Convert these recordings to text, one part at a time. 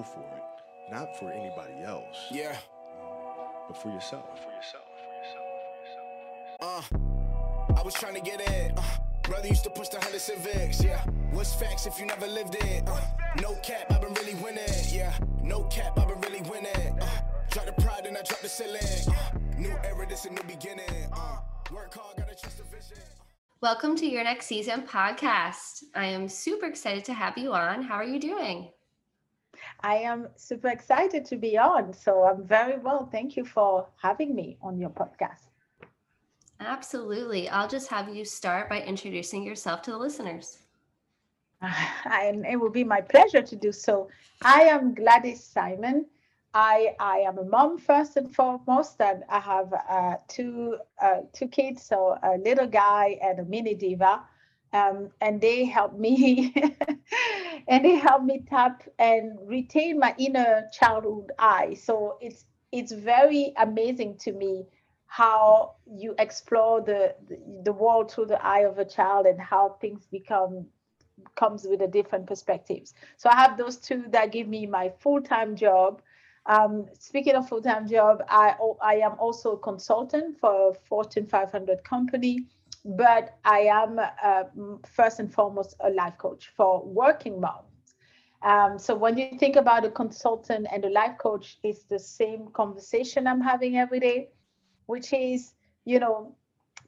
go for it, not for anybody else. Yeah. But for yourself. For yourself. Uh, I was trying to get it. Uh, brother used to push the Honda Civics. Yeah. What's facts if you never lived it? Uh, no cap, I've been really winning. Yeah. No cap, I've been really winning. Uh, drop the pride and I drop the ceiling. Uh, new era, this a new beginning. Uh, work hard, gotta trust the vision. Welcome to your next season podcast. I am super excited to have you on. How are you doing? I am super excited to be on. So I'm very well. Thank you for having me on your podcast. Absolutely. I'll just have you start by introducing yourself to the listeners. And it will be my pleasure to do so. I am Gladys Simon. I, I am a mom first and foremost, and I have uh, two uh, two kids, so a little guy and a mini diva, um, and they help me, and they help me tap and retain my inner childhood eye. So it's it's very amazing to me how you explore the, the, world through the eye of a child and how things become comes with a different perspectives. So I have those two that give me my full-time job. Um, speaking of full-time job, I I am also a consultant for a Fortune 500 company, but I am uh, first and foremost a life coach for working moms. Um, so when you think about a consultant and a life coach, it's the same conversation I'm having every day which is, you know,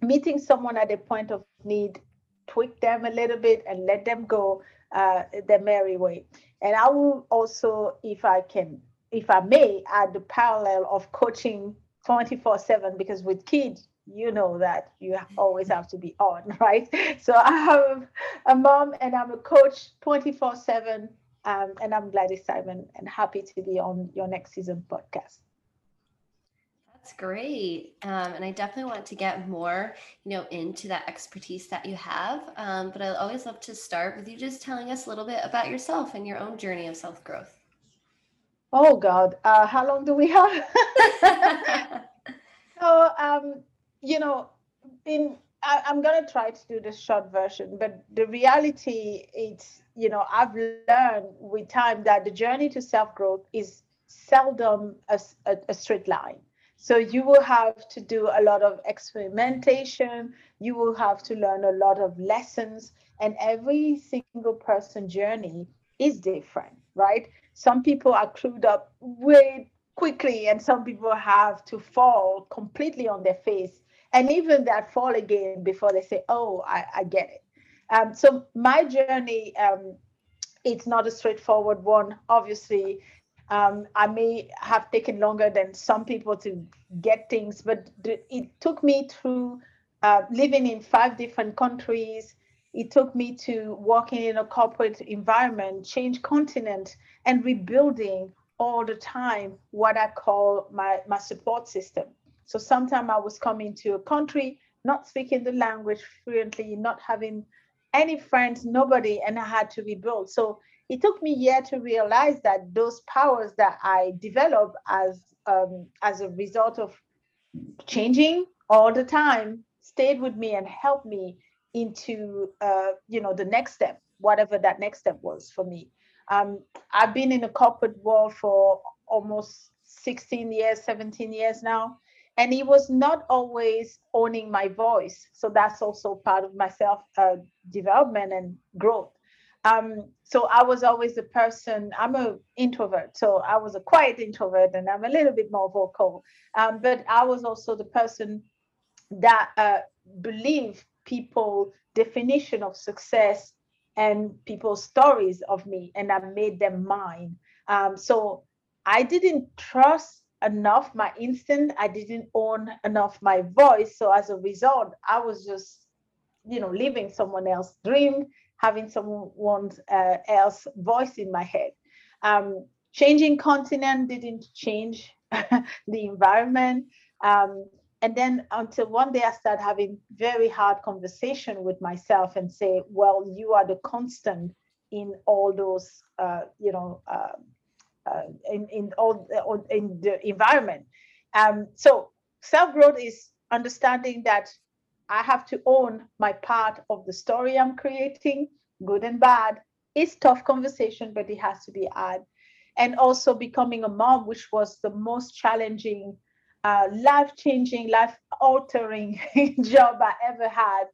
meeting someone at a point of need, tweak them a little bit and let them go uh, their merry way. And I will also, if I can, if I may, add the parallel of coaching 24 7 because with kids, you know that you always have to be on, right? So I have a mom and I'm a coach 24 7. Um, and I'm Gladys Simon and happy to be on your next season podcast. That's great. Um, and I definitely want to get more, you know, into that expertise that you have. Um, but I always love to start with you just telling us a little bit about yourself and your own journey of self growth. Oh God, uh, how long do we have? so, um, you know, in I, I'm gonna try to do the short version, but the reality is, you know, I've learned with time that the journey to self growth is seldom a, a, a straight line so you will have to do a lot of experimentation. You will have to learn a lot of lessons. And every single person journey is different, right? Some people are clued up way quickly, and some people have to fall completely on their face. And even that fall again before they say, Oh, I, I get it. Um, so my journey, um, it's not a straightforward one. Obviously, um, I may have taken longer than some people to get things, but it took me through uh, living in five different countries. It took me to working in a corporate environment, change continent, and rebuilding all the time what I call my, my support system. So sometimes I was coming to a country, not speaking the language fluently, not having any friends, nobody, and I had to rebuild. So it took me a year to realize that those powers that I developed as um, as a result of changing all the time stayed with me and helped me into uh, you know the next step, whatever that next step was for me. Um, I've been in the corporate world for almost 16 years, 17 years now, and it was not always owning my voice. So that's also part of my self uh, development and growth um, so I was always the person, I'm an introvert. So I was a quiet introvert and I'm a little bit more vocal. Um, but I was also the person that uh, believed people definition of success and people's stories of me and I made them mine. Um, so I didn't trust enough my instinct. I didn't own enough my voice. So as a result, I was just, you know, living someone else's dream having someone uh, else voice in my head. Um, changing continent didn't change the environment. Um, and then until one day I started having very hard conversation with myself and say, well, you are the constant in all those, uh, you know, uh, uh, in, in all in the environment. Um, so self-growth is understanding that I have to own my part of the story I'm creating, good and bad. It's tough conversation, but it has to be had. and also becoming a mom, which was the most challenging, uh, life changing, life altering job I ever had.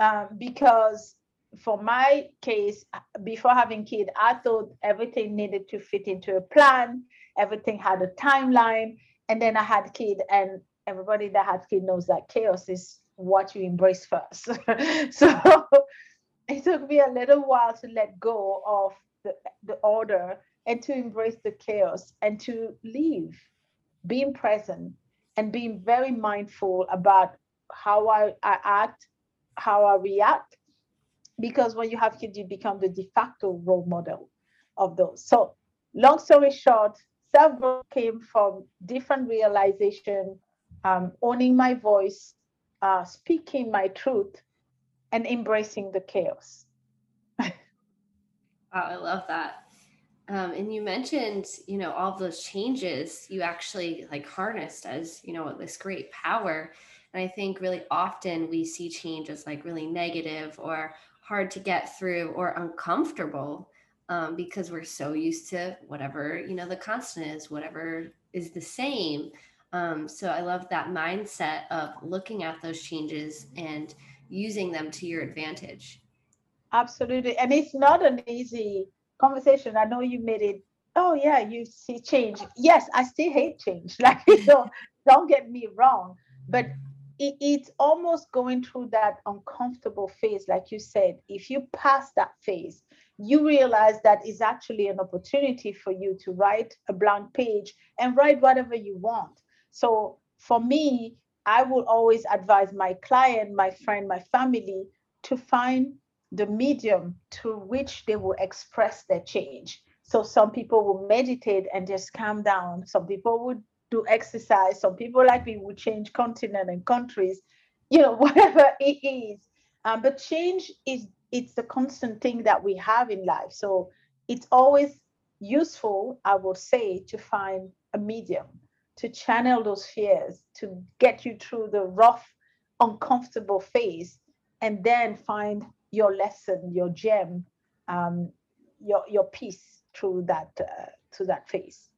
Um, because for my case, before having kid, I thought everything needed to fit into a plan, everything had a timeline, and then I had kid, and everybody that had kid knows that chaos is what you embrace first. so it took me a little while to let go of the, the order and to embrace the chaos and to live, being present and being very mindful about how I, I act, how I react. Because when you have kids, you become the de facto role model of those. So, long story short, self growth came from different realization, um, owning my voice, uh, speaking my truth, and embracing the chaos. wow, I love that. Um, and you mentioned, you know, all those changes you actually like harnessed as, you know, this great power. And I think really often we see change as like really negative or hard to get through or uncomfortable um, because we're so used to whatever, you know, the constant is, whatever is the same. Um, so I love that mindset of looking at those changes and using them to your advantage. Absolutely. And it's not an easy conversation. I know you made it, oh yeah, you see change. Yes, I still hate change. Like don't don't get me wrong. But it, it's almost going through that uncomfortable phase, like you said. If you pass that phase, you realize that is actually an opportunity for you to write a blank page and write whatever you want. So for me, I will always advise my client, my friend, my family to find the medium to which they will express their change. So some people will meditate and just calm down. Some people would exercise. Some people like me would change continent and countries, you know, whatever it is. Um, but change is it's the constant thing that we have in life. So it's always useful, I would say, to find a medium to channel those fears, to get you through the rough, uncomfortable phase, and then find your lesson, your gem, um, your your peace through that uh, through that phase.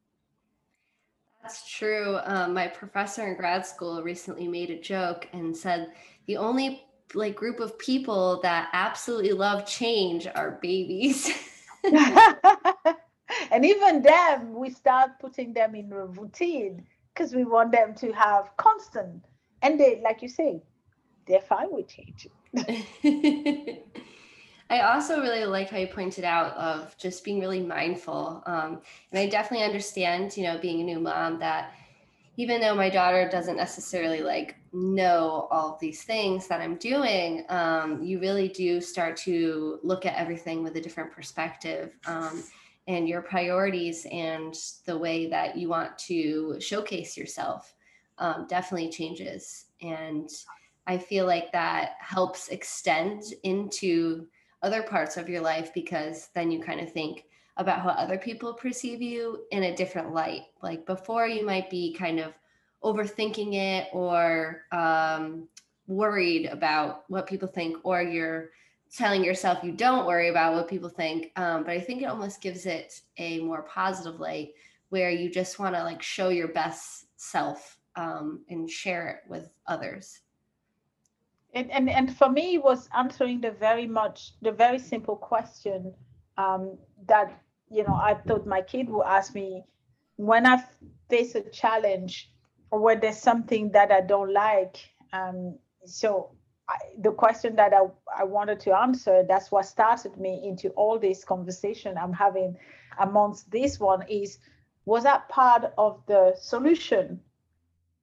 That's true. Um, my professor in grad school recently made a joke and said the only like group of people that absolutely love change are babies. and even them, we start putting them in a routine because we want them to have constant. And they, like you say, they're fine with change. I also really like how you pointed out of just being really mindful. Um, and I definitely understand, you know, being a new mom that even though my daughter doesn't necessarily like know all of these things that I'm doing, um, you really do start to look at everything with a different perspective. Um, and your priorities and the way that you want to showcase yourself um, definitely changes. And I feel like that helps extend into other parts of your life because then you kind of think about how other people perceive you in a different light. Like before, you might be kind of overthinking it or um, worried about what people think, or you're telling yourself you don't worry about what people think. Um, but I think it almost gives it a more positive light where you just want to like show your best self um, and share it with others and, and and for me it was answering the very much the very simple question um, that you know i thought my kid would ask me when i face a challenge or when there's something that i don't like um, so I, the question that I, I wanted to answer that's what started me into all this conversation i'm having amongst this one is was that part of the solution?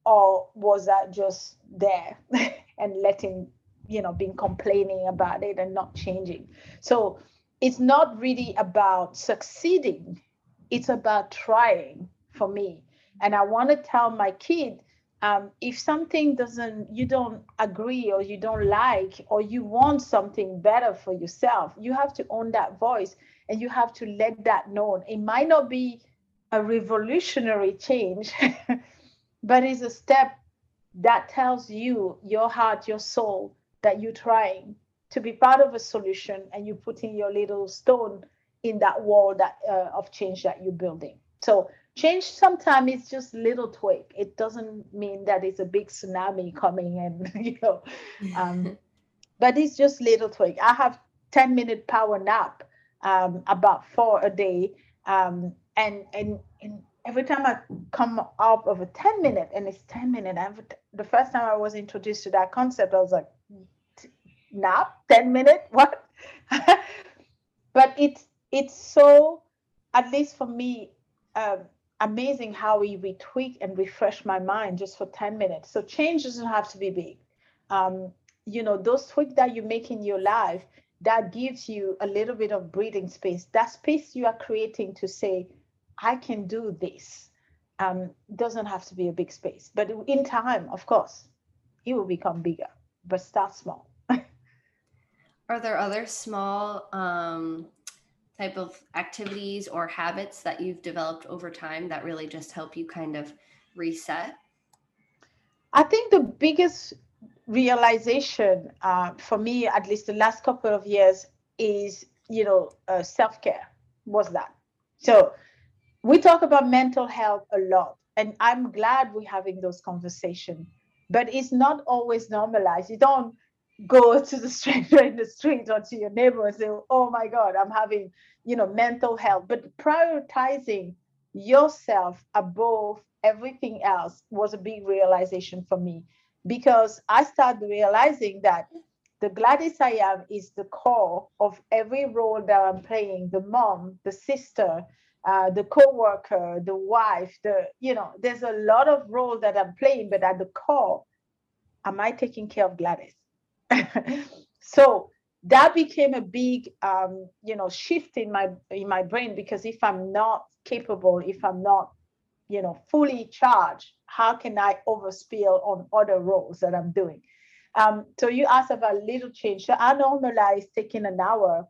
Or was that just there and letting you know being complaining about it and not changing. So it's not really about succeeding. It's about trying for me. And i want to tell my kid um, if something doesn't you don't agree or you don't like or you want something better for yourself you have to own that voice and you have to let that known. It might not be a revolutionary change but it's a step that tells you, your heart, your soul, that you're trying to be part of a solution and you're putting your little stone in that wall that uh, of change that you're building. So change sometimes is just little tweak. It doesn't mean that it's a big tsunami coming and you know, um, but it's just little tweak. I have 10 minute power nap, um, about four a day. Um, and, and, and every time I come up of a 10 minute and it's 10 minute, I've, the first time I was introduced to that concept, I was like, nap, 10 minute, what? but it's, it's so, at least for me, um, amazing how we, we tweak and refresh my mind just for 10 minutes. So change doesn't have to be big. Um, you know, those tweaks that you make in your life, that gives you a little bit of breathing space. That space you are creating to say, I can do this. Um, doesn't have to be a big space, but in time, of course, it will become bigger. But start small. Are there other small um, type of activities or habits that you've developed over time that really just help you kind of reset? I think the biggest realization uh, for me, at least the last couple of years, is you know uh, self care. Was that so? We talk about mental health a lot, and I'm glad we're having those conversations. But it's not always normalized. You don't go to the stranger in the street or to your neighbor and say, "Oh my God, I'm having you know mental health." But prioritizing yourself above everything else was a big realization for me because I started realizing that the Gladys I am is the core of every role that I'm playing the mom, the sister, uh, the co-worker, the wife, the you know, there's a lot of roles that I'm playing, but at the core, am I taking care of Gladys? so that became a big um, you know shift in my in my brain because if I'm not capable, if I'm not you know fully charged how can i overspill on other roles that i'm doing um, so you asked about little change so i normalize taking an hour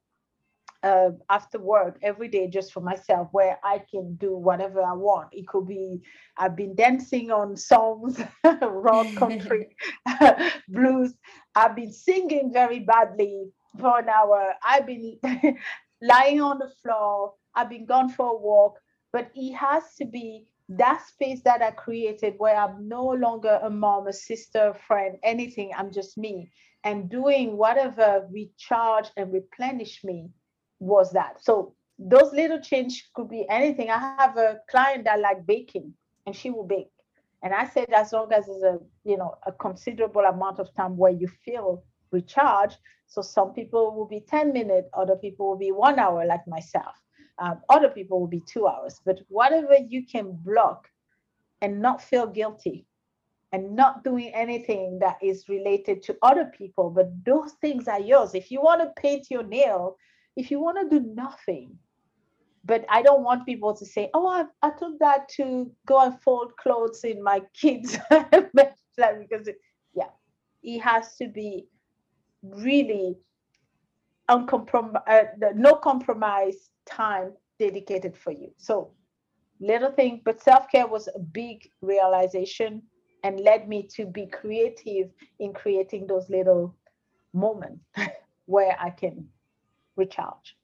uh, after work every day just for myself where i can do whatever i want. It could be i've been dancing on songs rock country blues. I've been singing very badly for an hour. I've been lying on the floor. I've been gone for a walk. But it has to be that space that I created where I'm no longer a mom, a sister, a friend, anything, I'm just me. And doing whatever recharge and replenish me was that. So those little change could be anything. I have a client that like baking and she will bake. And I said as long as it's a you know a considerable amount of time where you feel recharged. So some people will be 10 minutes, other people will be one hour like myself. Um, other people will be two hours, but whatever you can block and not feel guilty and not doing anything that is related to other people, but those things are yours. If you want to paint your nail, if you want to do nothing, but I don't want people to say, "Oh, I, I took that to go and fold clothes in my kids," because it, yeah, it has to be really uncompromised, uh, no compromise time dedicated for you. So little thing, but self-care was a big realization and led me to be creative in creating those little moments where I can recharge.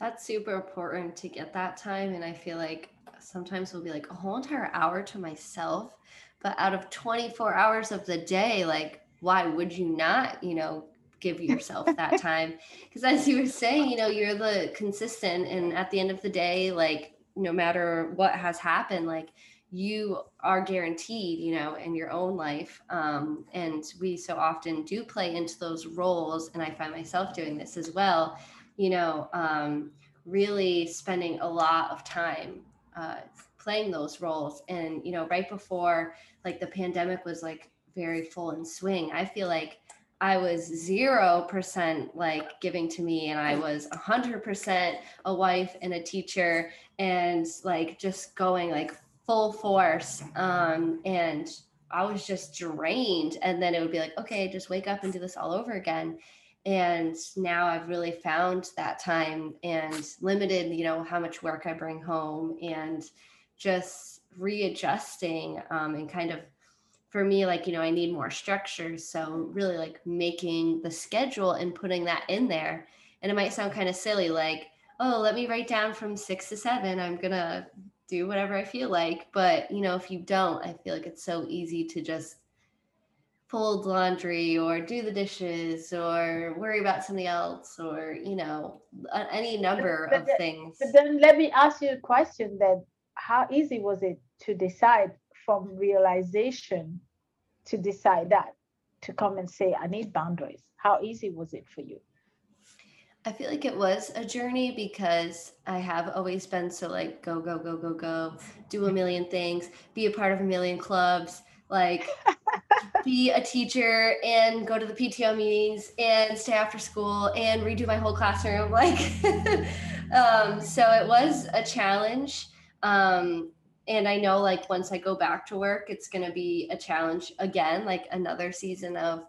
That's super important to get that time. And I feel like sometimes we'll be like a whole entire hour to myself. But out of 24 hours of the day, like, why would you not, you know, give yourself that time because as you were saying you know you're the consistent and at the end of the day like no matter what has happened like you are guaranteed you know in your own life um, and we so often do play into those roles and i find myself doing this as well you know um, really spending a lot of time uh, playing those roles. And you know right before like the pandemic was like very full in swing i feel like I was 0% like giving to me and I was 100% a wife and a teacher and like just going like full force um and I was just drained. And then it would be like okay just wake up and do this all over again. And now I've really found that time and limited you know how much work I bring home and just readjusting um, and kind of for me like you know i need more structure. So really like making the schedule and putting that in there. And it might sound kind of silly like oh let me write down from six to seven. I'm gonna do whatever i feel like but you know if you don't i feel like it's so easy to just fold laundry or do the dishes or worry about something else or you know any number but, of but, things. but then let me ask you a question then. How easy was it to decide from realization to decide that to come and say i need boundaries how easy was it for you I feel like it was a journey because I have always been so like go go go go go do a million things be a part of a million clubs like be a teacher and go to the PTO meetings and stay after school and redo my whole classroom. Like, um, so it was a challenge. Um, and I know like once I go back to work, it's going to be a challenge again, like another season of,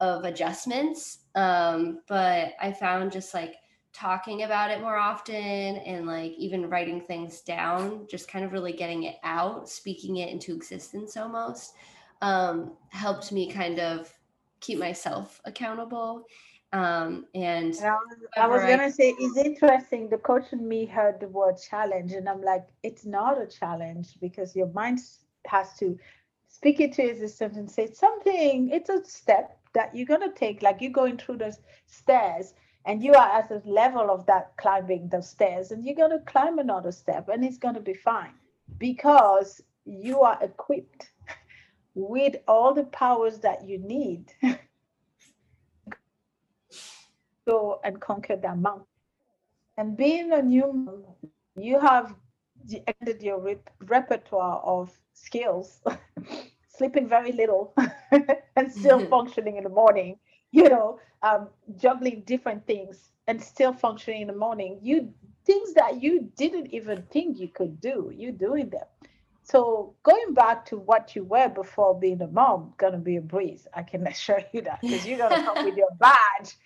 of adjustments. Um, but I found just like talking about it more often and like even writing things down, just kind of really getting it out, speaking it into existence almost um, helped me kind of keep myself accountable. Um, and I was, I was gonna I, say, it's interesting. The coach and me heard the word challenge, and I'm like, it's not a challenge because your mind has to speak it to existence and say something. It's a step that you're gonna take, like you're going through the stairs, and you are at the level of that climbing the stairs, and you're gonna climb another step, and it's gonna be fine because you are equipped with all the powers that you need go and conquer that mountain. And being a new you have ended your rep- repertoire of skills sleeping very little and still mm-hmm. functioning in the morning you know um, juggling different things and still functioning in the morning you things that you didn't even think you could do you doing them so going back to what you were before being a mom, gonna be a breeze. I can assure you that because you're gonna come with your badge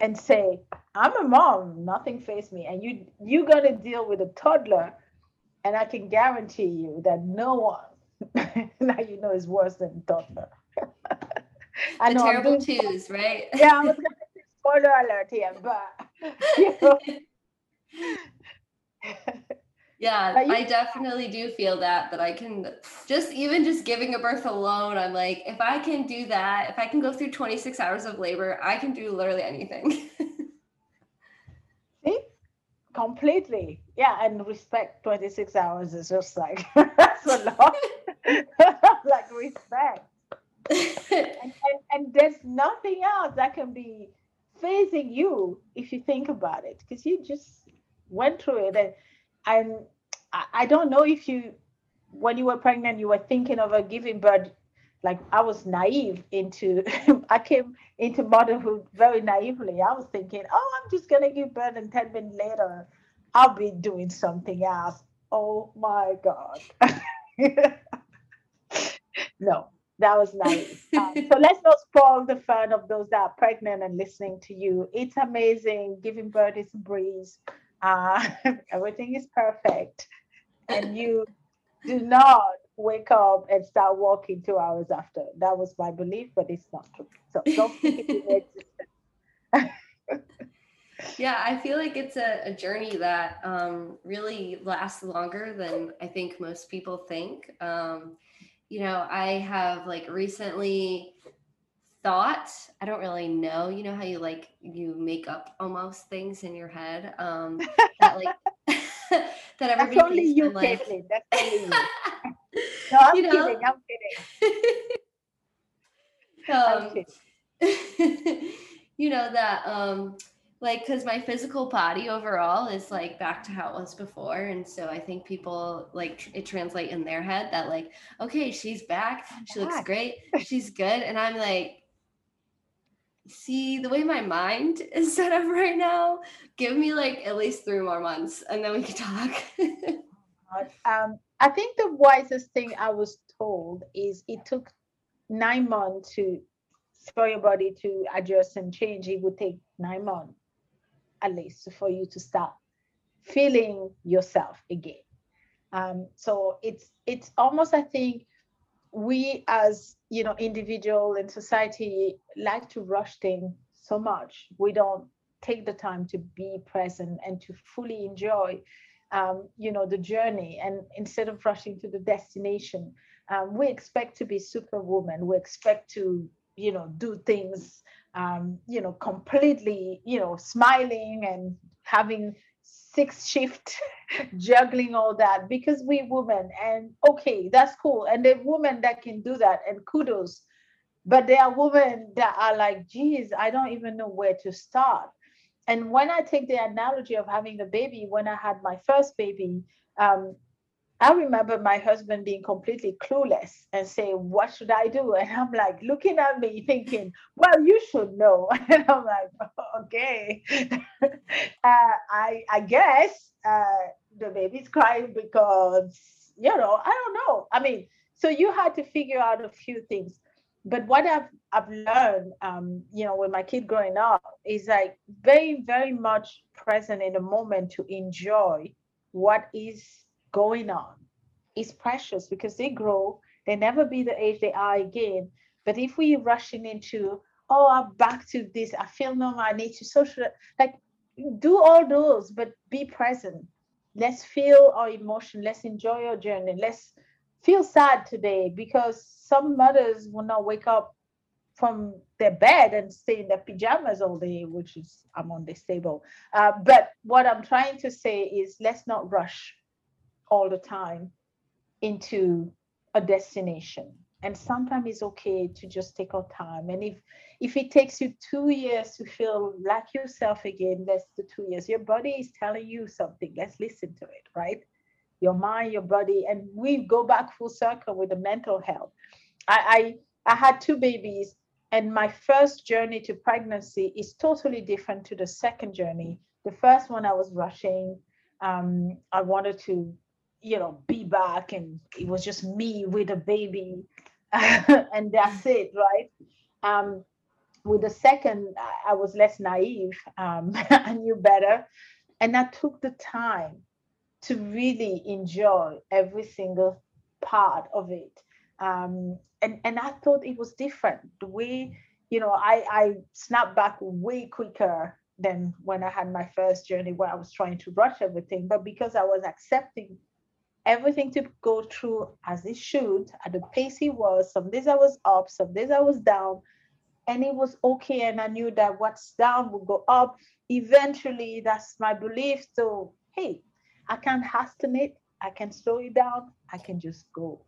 and say, "I'm a mom. Nothing faced me," and you you're gonna deal with a toddler, and I can guarantee you that no one now you know it's worse than toddler. I the know terrible twos, right? yeah, I was gonna say spoiler alert here, but you know. Yeah, I definitely do feel that that I can just even just giving a birth alone, I'm like, if I can do that, if I can go through 26 hours of labor, I can do literally anything. See? Completely. Yeah, and respect 26 hours is just like that's a lot. like respect. and, and, and there's nothing else that can be facing you if you think about it, because you just went through it and and I don't know if you when you were pregnant you were thinking of a giving birth like I was naive into I came into motherhood very naively. I was thinking, oh, I'm just gonna give birth and 10 minutes later I'll be doing something else. Oh my God. No, that was naive. Um, so let's not spoil the fun of those that are pregnant and listening to you. It's amazing. Giving birth is a breeze. Uh, everything is perfect. And you do not wake up and start walking two hours after. That was my belief, but it's not true. So don't think it yeah, I feel like it's a, a journey that um, really lasts longer than I think most people think. Um, you know, I have like recently thought i don't really know you know how you like you make up almost things in your head um that like that everybody that's only you like Caitlin. that's only you no i'm you know? kidding i'm kidding, um, I'm kidding. you know that um like because my physical body overall is like back to how it was before and so i think people like it translate in their head that like okay she's back. She looks great. She's good. And i'm like see the way my mind is set up right now give me like at least three more months and then we can talk. Um, i think the wisest thing i was told is it took nine months to for your body to adjust and change. It would take nine months at least for you to start feeling yourself again. Um, so it's it's almost i think we as you know individual in society like to rush things so much. We don't take the time to be present and to fully enjoy um, you know the journey. And instead of rushing to the destination um, we expect to be superwoman. We expect to you know do things um, you know completely you know smiling and having six shift juggling all that because we women and okay that's cool. And the women that can do that and kudos. But there are women that are like geez i don't even know where to start. And when i take the analogy of having a baby when i had my first baby um, I remember my husband being completely clueless and saying, What should I do? And I'm like looking at me thinking, Well, you should know. And I'm like, Okay. uh, I, I guess uh, the baby's crying because, you know, I don't know. I mean, so you had to figure out a few things. But what I've, I've learned, um, you know, with my kid growing up is like very, very much present in the moment to enjoy what is going on is precious because they grow, they never be the age they are again. But if we rushing into, oh, I'm back to this, I feel normal, I need to social, like do all those, but be present. Let's feel our emotion, let's enjoy our journey, let's feel sad today because some mothers will not wake up from their bed and stay in their pajamas all day, which is I'm on this table. Uh, but what I'm trying to say is let's not rush all the time into a destination. And sometimes it's okay to just take our time. And if if it takes you two years to feel like yourself again that's the two years. Your body is telling you something. Let's listen to it right? Your mind your body. And we go back full circle with the mental health. I i, I had two babies and my first journey to pregnancy is totally different to the second journey. The first one i was rushing. Um, i wanted to you know, be back and it was just me with a baby and that's it, right? Um, with the second, I was less naive. Um, I knew better. And I took the time to really enjoy every single part of it. Um, and, and I thought it was different. The way, you know, I, I snapped back way quicker than when I had my first journey where I was trying to rush everything. But because I was accepting everything to go through as it should at the pace he was. Some days I was up, some days I was down, and it was okay. And I knew that what's down will go up. Eventually, that's my belief. So, hey, I can't hasten it. I can slow it down. I can just go.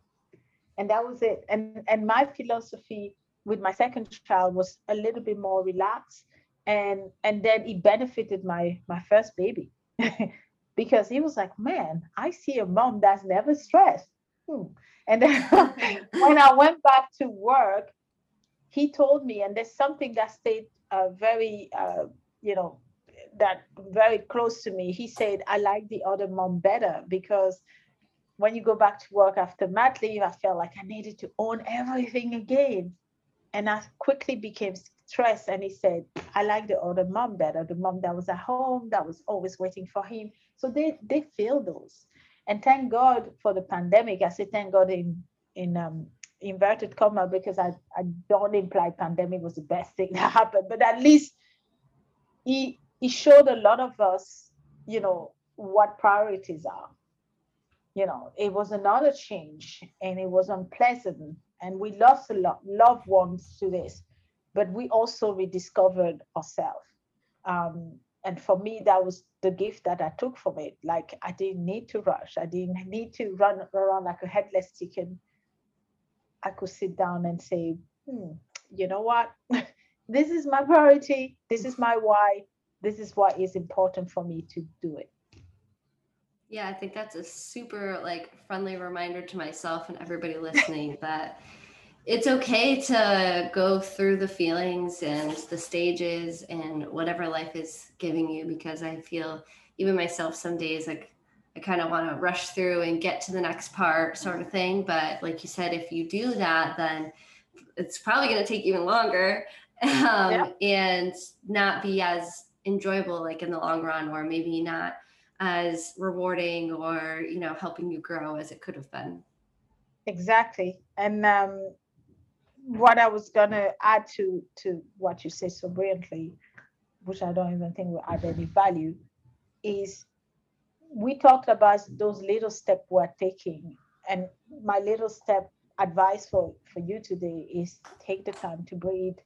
And that was it. And and my philosophy with my second child was a little bit more relaxed. And and then it benefited my my first baby. because he was like, man, I see a mom that's never stressed. Hmm. And then when I went back to work, he told me, and there's something that stayed uh, very, uh, you know, that very close to me. He said, I like the other mom better because when you go back to work after mat leave, I felt like I needed to own everything again. And I quickly became stressed. And he said, I like the other mom better, the mom that was at home, that was always waiting for him. So they they feel those. And thank God for the pandemic. I say thank God in in um, inverted comma because I, I don't imply pandemic was the best thing that happened, but at least he he showed a lot of us, you know, what priorities are. You know, it was another change and it was unpleasant and we lost a lot loved ones to this, but we also rediscovered ourselves. Um, and for me that was the gift that i took from it. Like i didn't need to rush. I didn't need to run around like a headless chicken. I could sit down and say hmm, you know what? This is my priority. This is my why. This is what is important for me to do it yeah i think that's a super like friendly reminder to myself and everybody listening that it's okay to go through the feelings and the stages and whatever life is giving you because I feel even myself some days like I kind of want to rush through and get to the next part sort of thing but like you said if you do that then it's probably going to take even longer um, yeah. and not be as enjoyable like in the long run or maybe not as rewarding or you know helping you grow as it could have been exactly and um what I was gonna add to to what you said so brilliantly which I don't even think will add any value, is we talked about those little steps we're taking. And my little step advice for, for you today is take the time to breathe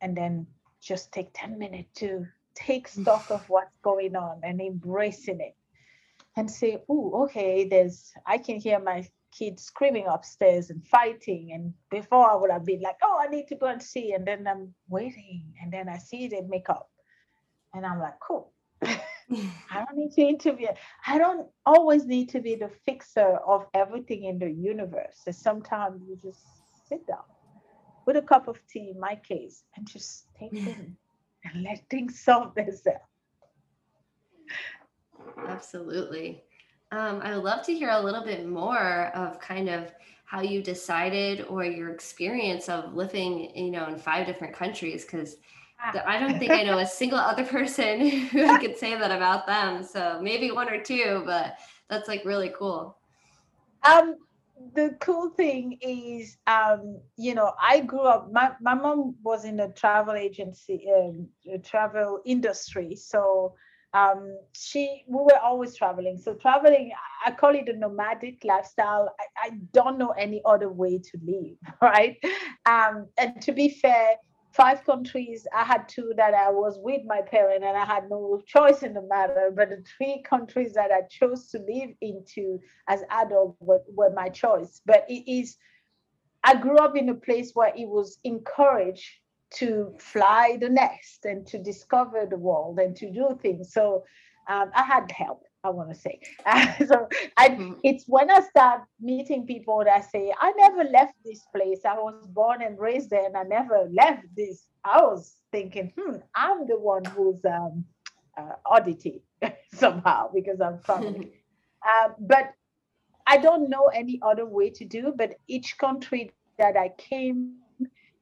and then just take 10 minutes to take stock of what's going on and embracing it and say, oh, okay, there's I can hear my kids screaming upstairs and fighting. And before I would have been like, oh, I need to go and see. And then I'm waiting. And then I see they make up. And I'm like, cool. I don't need to interview. I don't always need to be the fixer of everything in the universe. So sometimes you just sit down with a cup of tea, in my case, and just take it in and let things solve themselves. Absolutely. Um, I would love to hear a little bit more of kind of how you decided or your experience of living, you know, in five different countries, because ah. I don't think I know a single other person who could say that about them. So maybe one or two, but that's like really cool. Um, the cool thing is, um, you know, I grew up. My my mom was in a travel agency, um, travel industry, so um, she we were always traveling. So traveling i call it a nomadic lifestyle. I, I don't know any other way to live right? Um, and to be fair five countries i had two that i was with my parent and i had no choice in the matter but the three countries that i chose to live into as adult were, were my choice but it is i grew up in a place where it was encouraged to fly the nest and to discover the world and to do things. So um, I had help, I want to say. Uh, so I, mm-hmm. it's when I start meeting people that say, I never left this place. I was born and raised there and I never left this. I was thinking, hmm, I'm the one who's um, uh, oddity somehow because I'm traveling. uh, but I don't know any other way to do, but each country that I came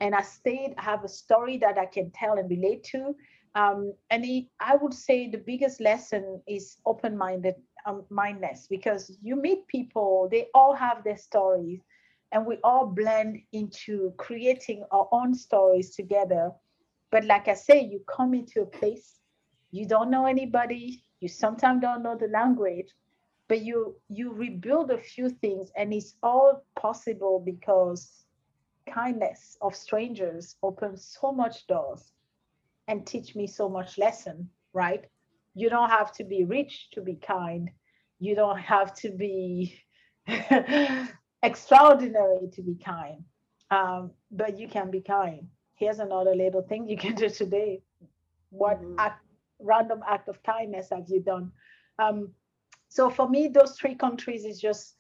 and I stayed, I have a story that I can tell and relate to. Um, and it, I would say the biggest lesson is open-minded um, mindedness because you meet people, they all have their stories, and we all blend into creating our own stories together. But like I say, you come into a place, you don't know anybody, you sometimes don't know the language, but you you rebuild a few things, and it's all possible because kindness of strangers opens so much doors and teach me so much lesson right? You don't have to be rich to be kind. You don't have to be extraordinary to be kind. Um, but you can be kind. Here's another little thing you can do today. What mm-hmm. act, random act of kindness have you done? Um, so for me those three countries is just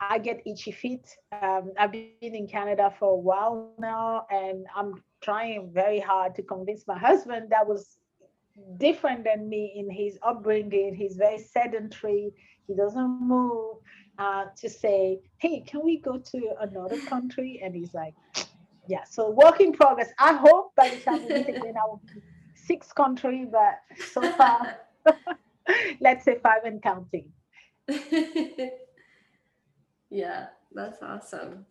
I get itchy feet. Um, I've been in Canada for a while now, and I'm trying very hard to convince my husband that was different than me in his upbringing. He's very sedentary. He doesn't move. Uh, to say, hey, can we go to another country? And he's like, yeah. So work in progress. I hope by the time we meet again, I will be six country, but so far, let's say five and counting. Yeah, that's awesome.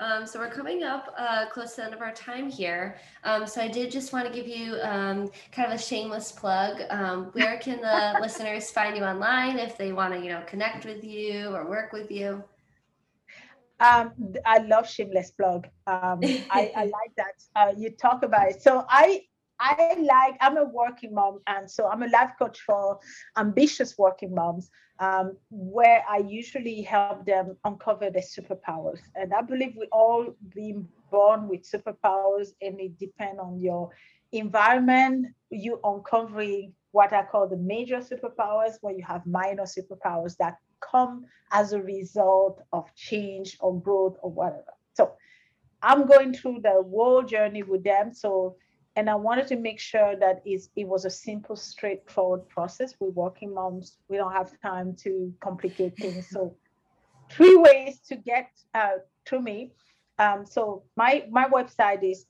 Um, so we're coming up uh, close to the end of our time here. Um, so I did just want to give you um, kind of a shameless plug. Um, where can the listeners find you online if they want to, you know, connect with you or work with you? Um, I love shameless plug. Um, I, I, like that uh, you talk about it. So I I like, I'm a working mom, and so I'm a life coach for ambitious working moms, um, where I usually help them uncover their superpowers. And I believe we all been born with superpowers, and it depends on your environment. You uncovering what I call the major superpowers, where you have minor superpowers that come as a result of change or growth or whatever. So I'm going through the whole journey with them. So and I wanted to make sure that it was a simple, straightforward process. We're working moms, we don't have time to complicate things. So, three ways to get uh, to me. Um, so my my website is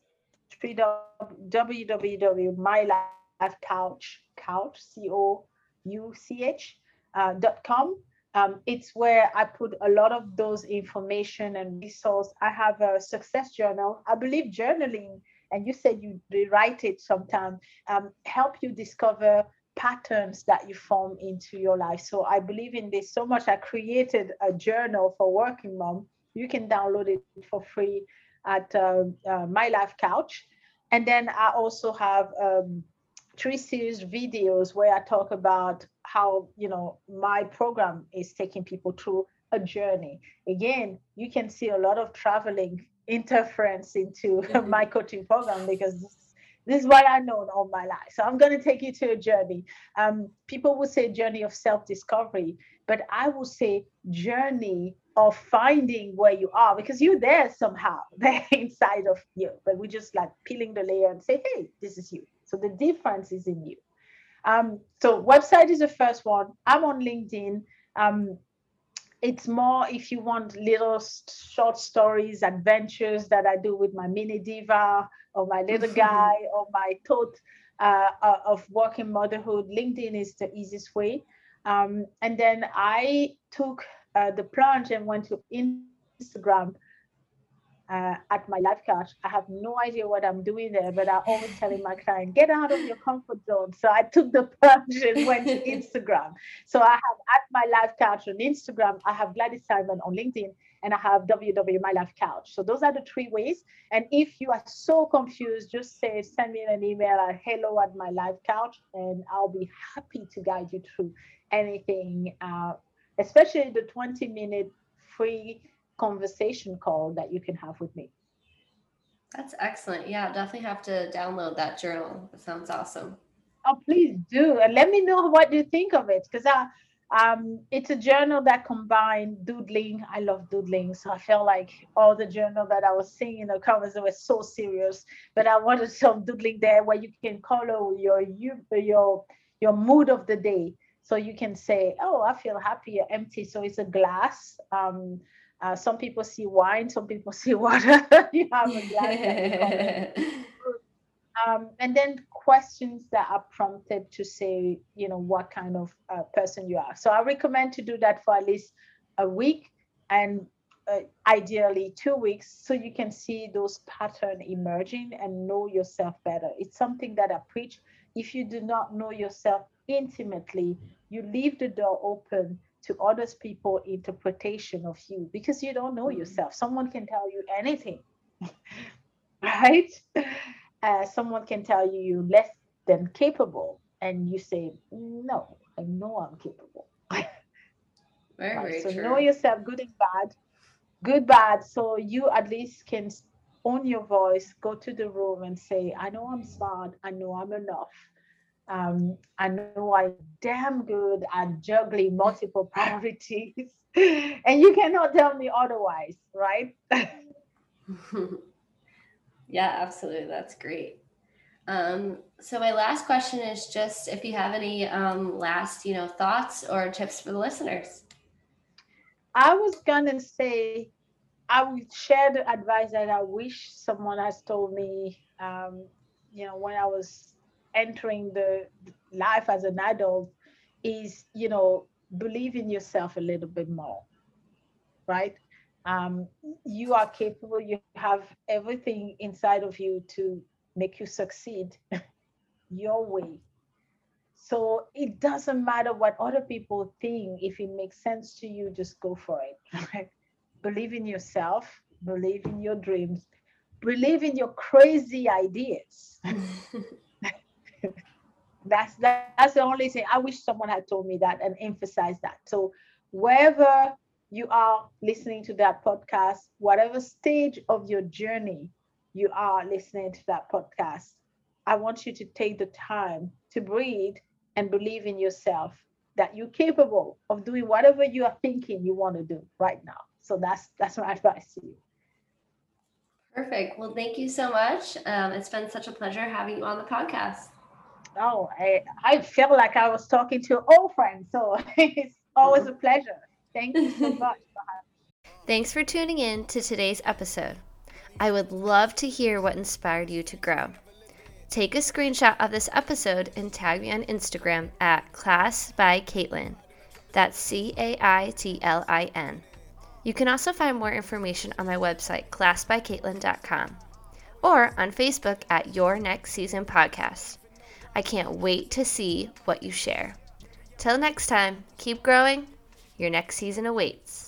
www.mylifecouch couch c o u c h uh, dot com. Um, it's where I put a lot of those information and resource. I have a success journal. I believe journaling and you said you rewrite it sometime, um, help you discover patterns that you form into your life. So I believe in this so much. I created a journal for working mom. You can download it for free at uh, uh, My Life Couch. And then I also have um, three series videos where I talk about how you know my program is taking people through a journey. Again, you can see a lot of traveling interference into mm-hmm. my coaching program because this, this, is what I know all my life. So I'm going to take you to a journey. Um, people would say journey of self-discovery, but I will say journey of finding where you are because you're there somehow, there inside of you. But we're just like peeling the layer and say, hey, this is you. So the difference is in you. Um, so website is the first one. I'm on LinkedIn. Um, it's more if you want little short stories, adventures that I do with my mini diva or my little guy or my thought uh, uh, of working motherhood. LinkedIn is the easiest way. Um, and then I took uh, the plunge and went to Instagram uh, at my life couch. I have no idea what I'm doing there, but I'm always telling my client, get out of your comfort zone. So I took the plunge and went to Instagram. So I have at my life couch on Instagram, I have Gladys Simon on LinkedIn, and I have www my life couch. So those are the three ways. And if you are so confused, just say, send me an email at hello at my life couch, and I'll be happy to guide you through anything, uh, especially the 20 minute free conversation call that you can have with me. That's excellent. Yeah, definitely have to download that journal. It sounds awesome. Oh, please do. And let me know what you think of it. Because I um, it's a journal that combined doodling. I love doodling, so I felt like all the journal that I was seeing in the covers were so serious. But I wanted some doodling there where you can color your you your your mood of the day. So you can say, "Oh, I feel happy or empty." So it's a glass. Um, uh, some people see wine, some people see water. you have a glass. um, and then questions that are prompted to say, you know, what kind of uh, person you are. So I recommend to do that for at least a week and uh, ideally two weeks so you can see those patterns emerging and know yourself better. It's something that I preach. If you do not know yourself intimately, you leave the door open to others people interpretation of you because you don't know mm-hmm. yourself someone can tell you anything right uh, someone can tell you you're less than capable and you say no i know i'm capable very, right? very so true. know yourself good and bad good bad so you at least can own your voice go to the room and say i know i'm smart i know i'm enough um, I know I'm damn good at juggling multiple priorities, and you cannot tell me otherwise, right? yeah, absolutely. That's great. Um, so my last question is just if you have any um, last, you know, thoughts or tips for the listeners. I was gonna say I would share the advice that I wish someone has told me. Um, you know, when I was entering the life as an adult is you know believe in yourself a little bit more right? Um, you are capable you have everything inside of you to make you succeed your way. So it doesn't matter what other people think if it makes sense to you just go for it believe in yourself believe in your dreams believe in your crazy ideas that's that's the only thing. I wish someone had told me that and emphasized that. So wherever you are listening to that podcast whatever stage of your journey you are listening to that podcast i want you to take the time to breathe and believe in yourself that you're capable of doing whatever you are thinking you want to do right now. So that's that's my advice to you. Perfect. Well thank you so much. Um, it's been such a pleasure having you on the podcast Oh, I, I feel like I was talking to old friends. So it's always a mm-hmm. pleasure. Thank you so much. Thanks for tuning in to today's episode. I would love to hear what inspired you to grow. Take a screenshot of this episode and tag me on Instagram at Class by Caitlin. That's C A I T L I N. You can also find more information on my website, classbycaitlin.com or on Facebook at Your Next Season Podcast. I can't wait to see what you share. Till next time, keep growing. Your next season awaits.